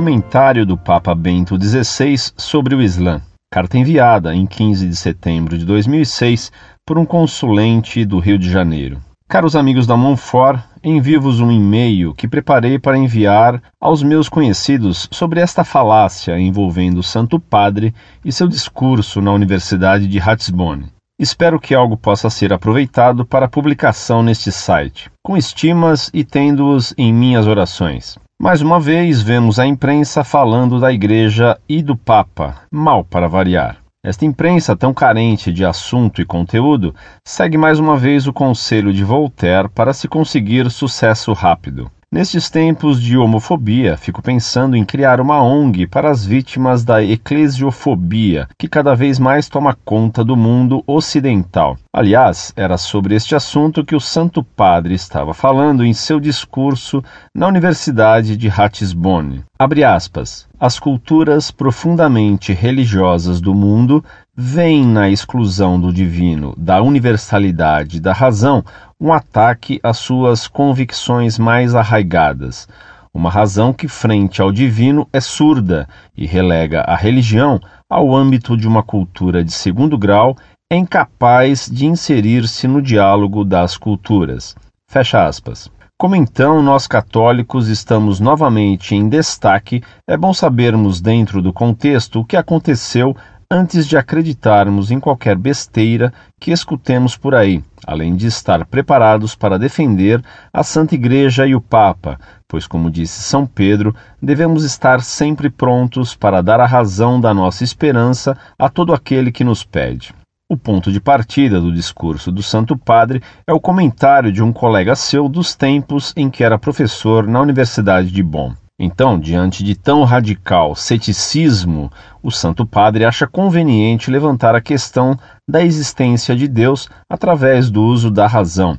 Comentário do Papa Bento XVI sobre o Islã. Carta enviada em 15 de setembro de 2006 por um consulente do Rio de Janeiro. Caros amigos da Monfort, envio-vos um e-mail que preparei para enviar aos meus conhecidos sobre esta falácia envolvendo o Santo Padre e seu discurso na Universidade de Ratisbonne. Espero que algo possa ser aproveitado para publicação neste site, com estimas e tendo-os em minhas orações. Mais uma vez vemos a imprensa falando da Igreja e do Papa, mal para variar. Esta imprensa, tão carente de assunto e conteúdo, segue mais uma vez o conselho de Voltaire para se conseguir sucesso rápido. Nestes tempos de homofobia, fico pensando em criar uma ONG para as vítimas da eclesiofobia, que cada vez mais toma conta do mundo ocidental. Aliás, era sobre este assunto que o Santo Padre estava falando em seu discurso na Universidade de Ratisbonne. Abre aspas. As culturas profundamente religiosas do mundo veem na exclusão do divino, da universalidade da razão, um ataque às suas convicções mais arraigadas, uma razão que, frente ao divino, é surda e relega a religião ao âmbito de uma cultura de segundo grau, é incapaz de inserir-se no diálogo das culturas. Fecha aspas. Como então nós católicos estamos novamente em destaque, é bom sabermos dentro do contexto o que aconteceu antes de acreditarmos em qualquer besteira que escutemos por aí, além de estar preparados para defender a Santa Igreja e o Papa, pois, como disse São Pedro, devemos estar sempre prontos para dar a razão da nossa esperança a todo aquele que nos pede. O ponto de partida do discurso do Santo Padre é o comentário de um colega seu dos tempos em que era professor na Universidade de Bonn. Então, diante de tão radical ceticismo, o Santo Padre acha conveniente levantar a questão da existência de Deus através do uso da razão.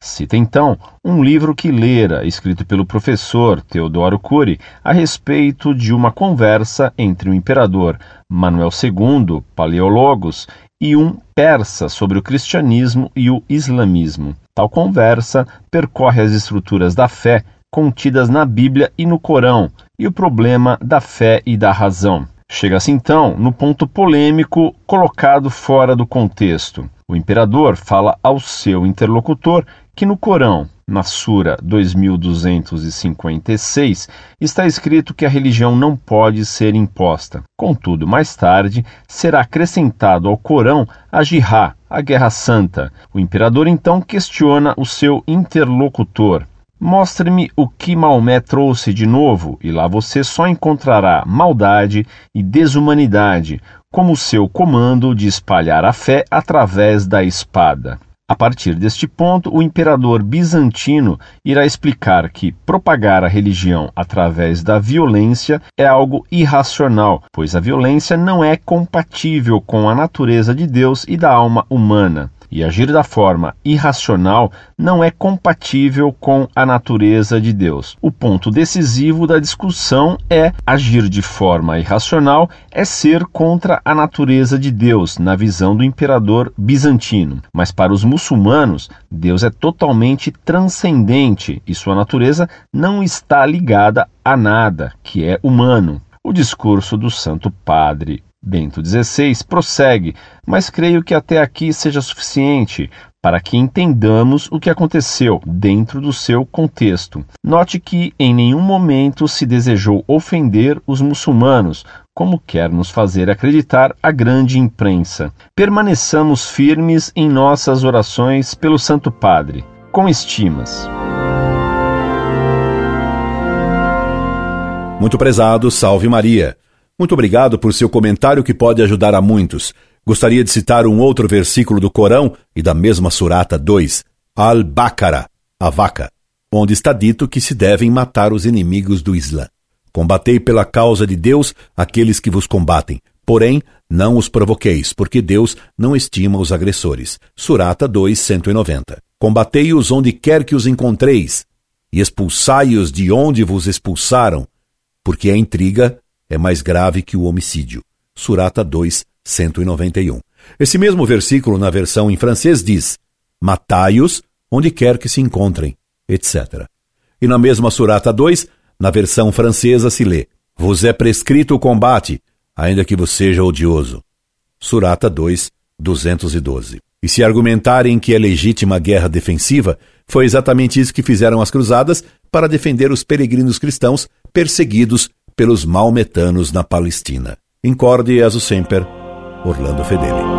Cita então um livro que lera, escrito pelo professor Teodoro Cury, a respeito de uma conversa entre o imperador Manuel II, Paleologos, e um persa sobre o cristianismo e o islamismo. Tal conversa percorre as estruturas da fé contidas na Bíblia e no Corão, e o problema da fé e da razão. Chega-se então no ponto polêmico colocado fora do contexto. O imperador fala ao seu interlocutor que no Corão, na Sura 2256, está escrito que a religião não pode ser imposta. Contudo, mais tarde, será acrescentado ao Corão a jihá, a guerra santa. O imperador então questiona o seu interlocutor. Mostre-me o que Maomé trouxe de novo, e lá você só encontrará maldade e desumanidade, como seu comando de espalhar a fé através da espada. A partir deste ponto, o imperador bizantino irá explicar que propagar a religião através da violência é algo irracional, pois a violência não é compatível com a natureza de Deus e da alma humana e agir da forma irracional não é compatível com a natureza de Deus. O ponto decisivo da discussão é agir de forma irracional é ser contra a natureza de Deus, na visão do imperador bizantino. Mas para os muçulmanos, Deus é totalmente transcendente e sua natureza não está ligada a nada que é humano. O discurso do Santo Padre Bento XVI prossegue, mas creio que até aqui seja suficiente para que entendamos o que aconteceu dentro do seu contexto. Note que em nenhum momento se desejou ofender os muçulmanos, como quer nos fazer acreditar a grande imprensa. Permaneçamos firmes em nossas orações pelo Santo Padre, com estimas. Muito prezado, salve Maria. Muito obrigado por seu comentário que pode ajudar a muitos. Gostaria de citar um outro versículo do Corão e da mesma Surata 2, Al-Baqarah, a vaca, onde está dito que se devem matar os inimigos do Islã. Combatei pela causa de Deus aqueles que vos combatem, porém não os provoqueis, porque Deus não estima os agressores. Surata 2, 190. Combatei-os onde quer que os encontreis, e expulsai-os de onde vos expulsaram, porque a intriga é mais grave que o homicídio. Surata 2, 191. Esse mesmo versículo, na versão em francês, diz: Matai-os onde quer que se encontrem, etc. E na mesma Surata 2, na versão francesa, se lê: Vos é prescrito o combate, ainda que vos seja odioso. Surata 2, 212. E se argumentarem que é legítima a guerra defensiva, foi exatamente isso que fizeram as cruzadas para defender os peregrinos cristãos perseguidos pelos maometanos na Palestina. Incorde e aso semper, Orlando Fedeli.